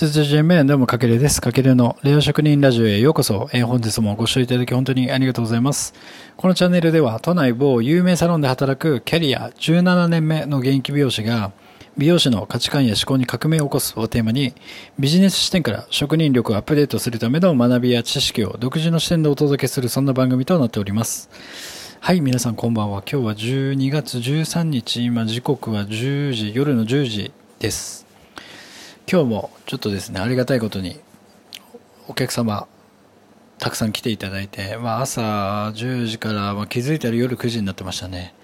続いて面どうもかけるです。かけるのレア職人ラジオへようこそ。えー本日もご視聴いただき本当にありがとうございます。このチャンネルでは都内某有名サロンで働くキャリア17年目の現役美容師が美容師の価値観や思考に革命を起こすをテーマにビジネス視点から職人力をアップデートするための学びや知識を独自の視点でお届けするそんな番組となっております。はい、皆さんこんばんは。今日は12月13日、今時刻は10時、夜の10時です。今日もちょっとですね、ありがたいことにお客様たくさん来ていただいて、まあ、朝10時から、まあ、気づいたら夜9時になってましたね。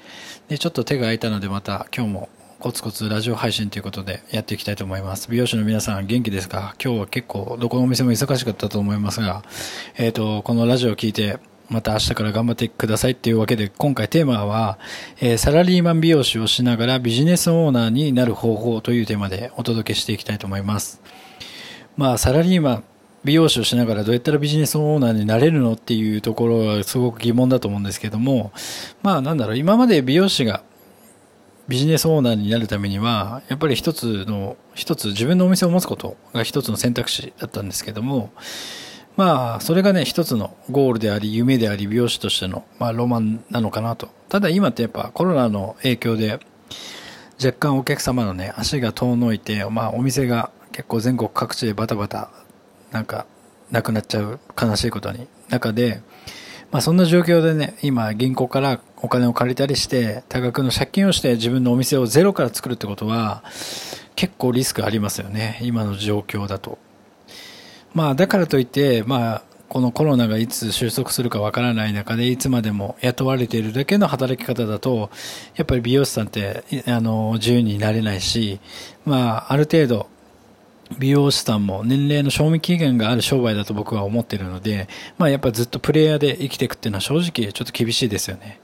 で、ちょっと手が空いたのでまた今日もコツコツラジオ配信ということでやっていきたいと思います。美容師の皆さん元気ですか？今日は結構どこのお店も忙しかったと思いますが、えっ、と、このラジオを聞いてまた明日から頑張ってくださいっていうわけで今回テーマは、えーサラリーマン美容師をしながらビジネスオーナーになる方法というテーマでお届けしていきたいと思います。まあサラリーマン美容師をしながらどうやったらビジネスオーナーになれるのっていうところはすごく疑問だと思うんですけどもまあなんだろう今まで美容師がビジネスオーナーになるためにはやっぱり一つの一つ自分のお店を持つことが一つの選択肢だったんですけどもまあそれがね一つのゴールであり夢であり美容師としての、まあ、ロマンなのかなと。ただ今ってやっぱコロナの影響で若干お客様のね足が遠のいて、まあ、お店が結構全国各地でバタバタなんかなくなっちゃう悲しいことに中で、まあ、そんな状況でね今銀行からお金を借りたりして多額の借金をして自分のお店をゼロから作るってことは結構リスクありますよね。今の状況だと。まあだからといってまあこのコロナがいつ収束するかわからない中でいつまでも雇われているだけの働き方だとやっぱり美容師さんってあの自由になれないしまあある程度美容師さんも年齢の賞味期限がある商売だと僕は思っているので、まあやっぱずっとプレイヤーで生きていくっていうのは正直ちょっと厳しいですよね。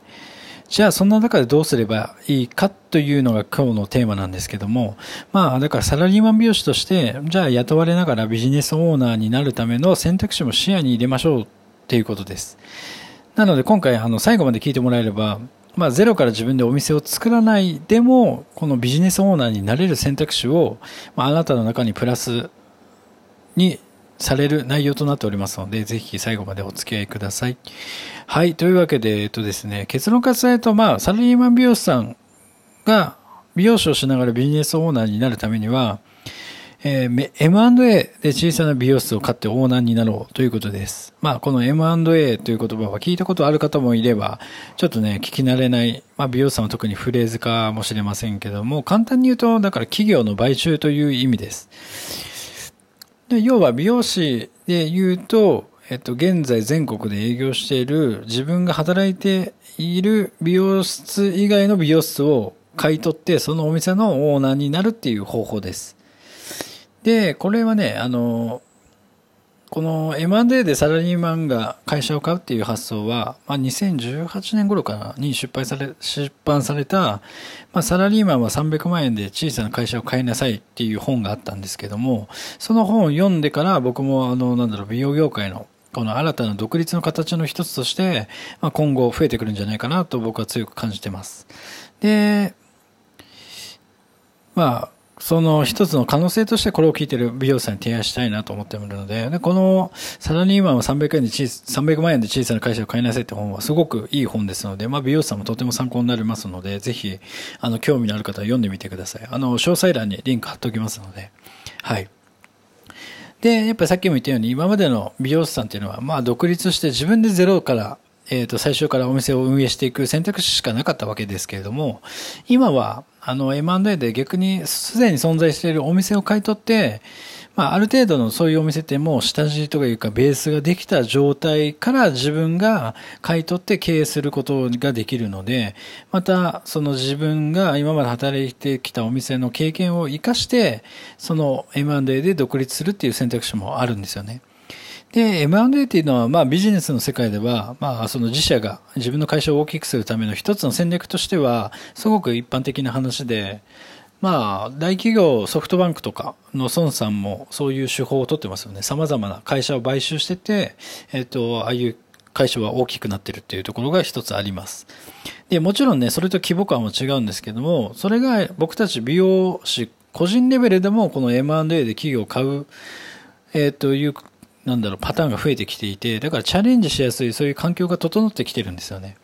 じゃあそんな中でどうすればいいかというのが今日のテーマなんですけども、まあだからサラリーマン美容師として、じゃあ雇われながらビジネスオーナーになるための選択肢も視野に入れましょうっていうことです。なので今回あの最後まで聞いてもらえれば、まあゼロから自分でお店を作らないでも、このビジネスオーナーになれる選択肢を、まああなたの中にプラスにされる内容となっておりますので、ぜひ最後までお付き合いください。はい。というわけで、えっとですね、結論から伝えると、まあ、サラリーマン美容師さんが美容師をしながらビジネスオーナーになるためには、えー M&A で小さな美容室を買ってオーナーになろうということです。まあ、この M&A という言葉は聞いたことある方もいれば、ちょっとね、聞き慣れない、まあ、美容師さんは特にフレーズかもしれませんけども、簡単に言うと、だから企業の買収という意味です。で要は美容師で言うと、えっと、現在全国で営業している自分が働いている美容室以外の美容室を買い取ってそのお店のオーナーになるっていう方法です。で、これはね、あの、この M&A でサラリーマンが会社を買うっていう発想は、まあ、2018年頃かなに出版され、出版された、まあ、サラリーマンは300万円で小さな会社を買いなさいっていう本があったんですけども、その本を読んでから僕もあの、なんだろう、美容業界のこの新たな独立の形の一つとして、まあ、今後増えてくるんじゃないかなと僕は強く感じてます。で、まあ、その一つの可能性としてこれを聞いてる美容師さんに提案したいなと思っているので、でこのサラリーマンは300円で小さ300万円で小さな会社を買いなさいって本はすごくいい本ですので、まあ美容師さんもとても参考になりますので、ぜひ、あの、興味のある方は読んでみてください。あの、詳細欄にリンク貼っておきますので、はい。で、やっぱりさっきも言ったように、今までの美容師さんっていうのは、まあ独立して自分でゼロから、えっ、と、最初からお店を運営していく選択肢しかなかったわけですけれども、今は、あの、M&A で逆にすでに存在しているお店を買い取って、まあ、ある程度のそういうお店ってもう下地とかいうかベースができた状態から自分が買い取って経営することができるので、またその自分が今まで働いてきたお店の経験を活かして、その M&A で独立するっていう選択肢もあるんですよね。で、M&A っていうのは、まあビジネスの世界では、まあその自社が自分の会社を大きくするための一つの戦略としては、すごく一般的な話で、まあ大企業ソフトバンクとかの孫さんもそういう手法を取ってますよね。様々な会社を買収してて、えっ、と、ああいう会社は大きくなってるっていうところが一つあります。で、もちろんね、それと規模感は違うんですけども、それが僕たち美容師個人レベルでもこの M&A で企業を買う、えー、という、なんだろう、パターンが増えてきていて、だからチャレンジしやすい、そういう環境が整ってきてるんですよね。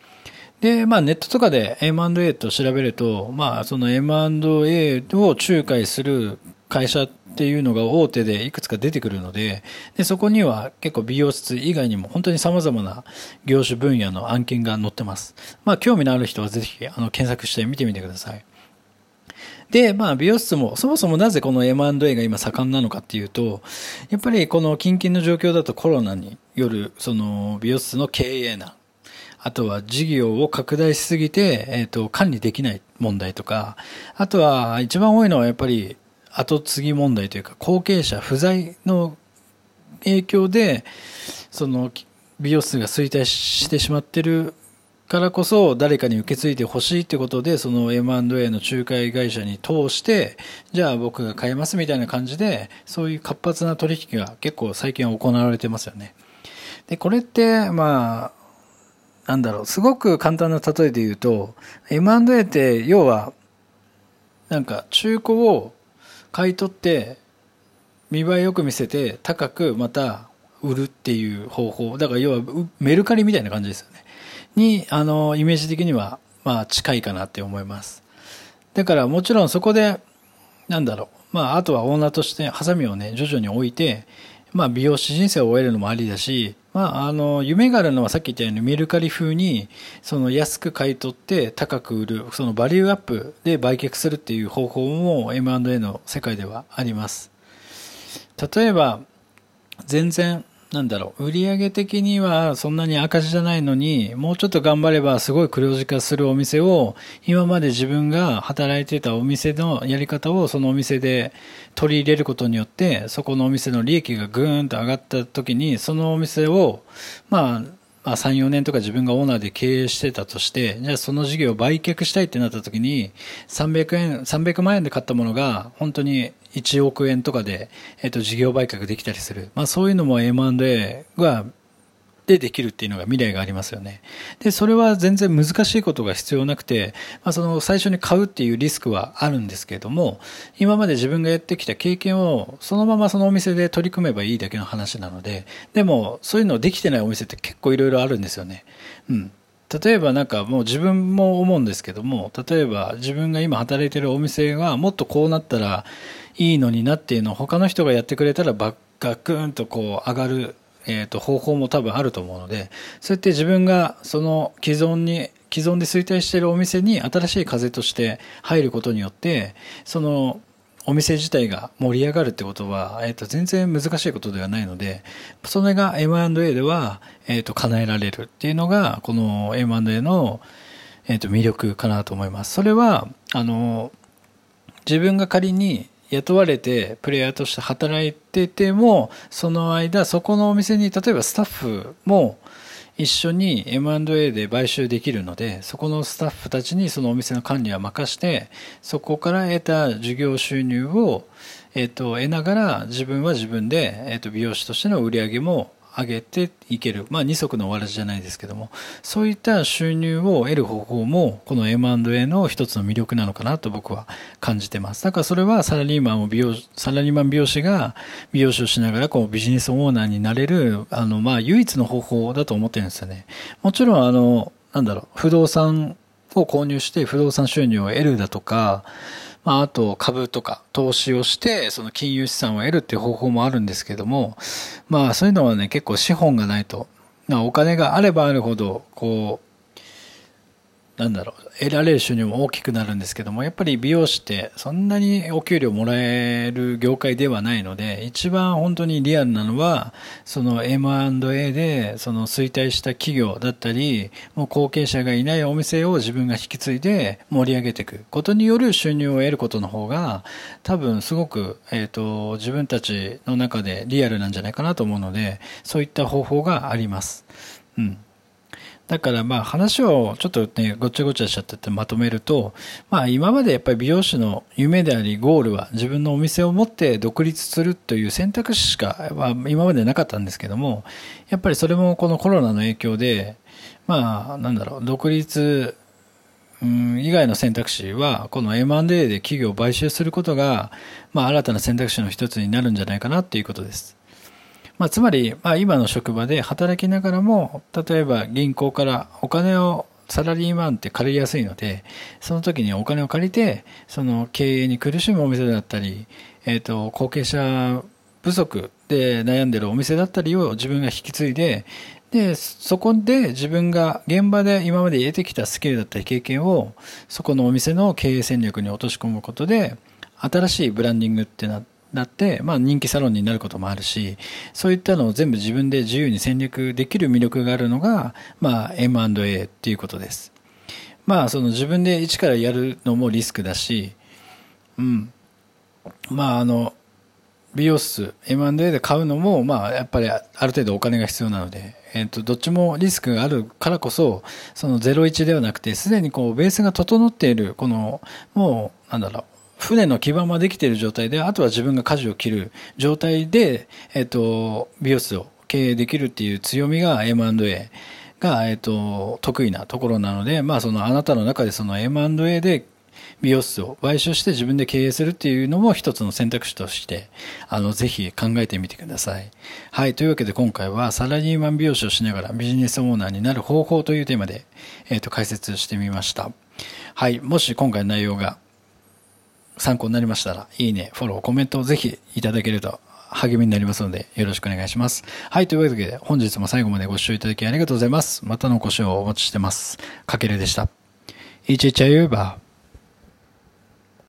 で、まあネットとかで M&A と調べると、まあその M&A を仲介する会社っていうのが大手でいくつか出てくるので、でそこには結構美容室以外にも本当に様々な業種分野の案件が載ってます。まあ興味のある人はぜひあの検索してみてみてください。で、まあ、美容室も、そもそもなぜこの M&A が今盛んなのかっていうと、やっぱりこの近々の状況だとコロナによる、その美容室の経営難、あとは事業を拡大しすぎて、えっ、ー、と、管理できない問題とか、あとは一番多いのはやっぱり後継ぎ問題というか、後継者不在の影響で、その美容室が衰退してしまってるからこそ誰かに受け継いでほしいってことで、その M&A の仲介会社に通して、じゃあ僕が買いますみたいな感じで、そういう活発な取引が結構最近行われてますよね。で、これって、まあ、なんだろう、すごく簡単な例えで言うと、M&A って要は、なんか中古を買い取って見栄えよく見せて高くまた売るっていう方法だから要はメルカリみたいな感じですよねにあのイメージ的にはまあ近いかなって思います。だからもちろんそこでなんだろう。まああとはオーナーとしてハサミをね徐々に置いてまあ美容師人生を終えるのもありだしまあ、あの夢があるのはさっき言ったようにメルカリ風にその安く買い取って高く売るそのバリューアップで売却するっていう方法も M&A の世界ではあります。例えば全然なんだろう、売上的にはそんなに赤字じゃないのに、もうちょっと頑張ればすごい黒字化するお店を、今まで自分が働いてたお店のやり方をそのお店で取り入れることによって、そこのお店の利益がぐーんと上がった時に、そのお店を、まあ、まあ、3、4年とか自分がオーナーで経営してたとして、じゃあその事業を売却したいってなった時に、300円、300万円で買ったものが、本当に1億円とかで、えっ、と、事業売却できたりする。まあそういうのも M&A がでできるっていうのが未来がありますよね。で、それは全然難しいことが必要なくて、まあ、その最初に買うっていうリスクはあるんですけれども、今まで自分がやってきた経験をそのままそのお店で取り組めばいいだけの話なので、でもそういうのできてないお店って結構いろいろあるんですよね。うん。例えばなんかもう自分も思うんですけども、例えば自分が今働いてるお店がもっとこうなったらいいのになっていうのを他の人がやってくれたらバッガクンとこう上がるえー、と方法も多分あると思うのでそうやって自分がその既存に既存で衰退しているお店に新しい風として入ることによってそのお店自体が盛り上がるってことは、えっ、ー、と、全然難しいことではないので、それが M&A では、えっ、ー、と、叶えられるっていうのが、この M&A の、えっ、ー、と、魅力かなと思います。それは、あの、自分が仮に雇われてプレイヤーとして働いててもその間そこのお店に例えばスタッフも一緒に M&A で買収できるのでそこのスタッフたちにそのお店の管理は任してそこから得た事業収入を、えー、と得ながら自分は自分で、えー、と美容師としての売り上げも上げていける、まあ、二足のわらじじゃないですけども。そういった収入を得る方法もこの M&A の一つの魅力なのかなと僕は感じてます。だからそれはサラリーマンを美容サラリーマン美容師が美容師をしながらこうビジネスオーナーになれるあの、まあ、唯一の方法だと思ってるんですよね。もちろんあのなんだろう不動産を購入して不動産収入を得るだとかまあ、あと株とか投資をして、その金融資産を得るっていう方法もあるんですけども、まあそういうのはね、結構資本がないと、お金があればあるほど、こう、なんだろう、得られる収入も大きくなるんですけども、やっぱり美容師ってそんなにお給料もらえる業界ではないので、一番本当にリアルなのは、その M&A で、その衰退した企業だったり、もう後継者がいないお店を自分が引き継いで盛り上げていくことによる収入を得ることの方が、多分すごく、えっ、ー、と、自分たちの中でリアルなんじゃないかなと思うので、そういった方法があります。うん。だからまあ話をちょっとね、ごちゃごちゃしちゃっててまとめると、まあ今までやっぱり美容師の夢でありゴールは自分のお店を持って独立するという選択肢しか、まあ、今までなかったんですけども、やっぱりそれもこのコロナの影響で、まあなんだろう、独立以外の選択肢は、この M&A で企業を買収することが、まあ、新たな選択肢の一つになるんじゃないかなっていうことです。まあ、つまり、まあ、今の職場で働きながらも、例えば銀行からお金をサラリーマンって借りやすいので、その時にお金を借りて、その経営に苦しむお店だったり、えっ、ー、と、後継者不足で悩んでるお店だったりを自分が引き継いで、で、そこで自分が現場で今まで得てきたスキルだったり経験を、そこのお店の経営戦略に落とし込むことで、新しいブランディングってなって、なって、まあ人気サロンになることもあるし、そういったのを全部自分で自由に戦略できる魅力があるのが、まあ M&A っていうことです。まあその自分で一からやるのもリスクだし、うん。まああの、美容室 M&A で買うのも、まあやっぱりある程度お金が必要なので、えっ、と、どっちもリスクがあるからこそ、その01ではなくて、すでにこうベースが整っている、この、もう、なんだろう、船の基盤はできている状態で、あとは自分が舵を切る状態で、えっ、と、美容室を経営できるっていう強みが M&A が、えっ、と、得意なところなので、まあそのあなたの中でその M&A で美容室を買収して自分で経営するっていうのも一つの選択肢として、あの、ぜひ考えてみてください。はい。というわけで今回はサラリーマン美容師をしながらビジネスオーナーになる方法というテーマで、えっ、と、解説してみました。はい。もし今回の内容が参考になりましたら、いいね、フォロー、コメントをぜひいただけると励みになりますので、よろしくお願いします。はい、というわけで、本日も最後までご視聴いただきありがとうございます。またのご視聴をお待ちしてます。かけるでした。いちいちゃゆば。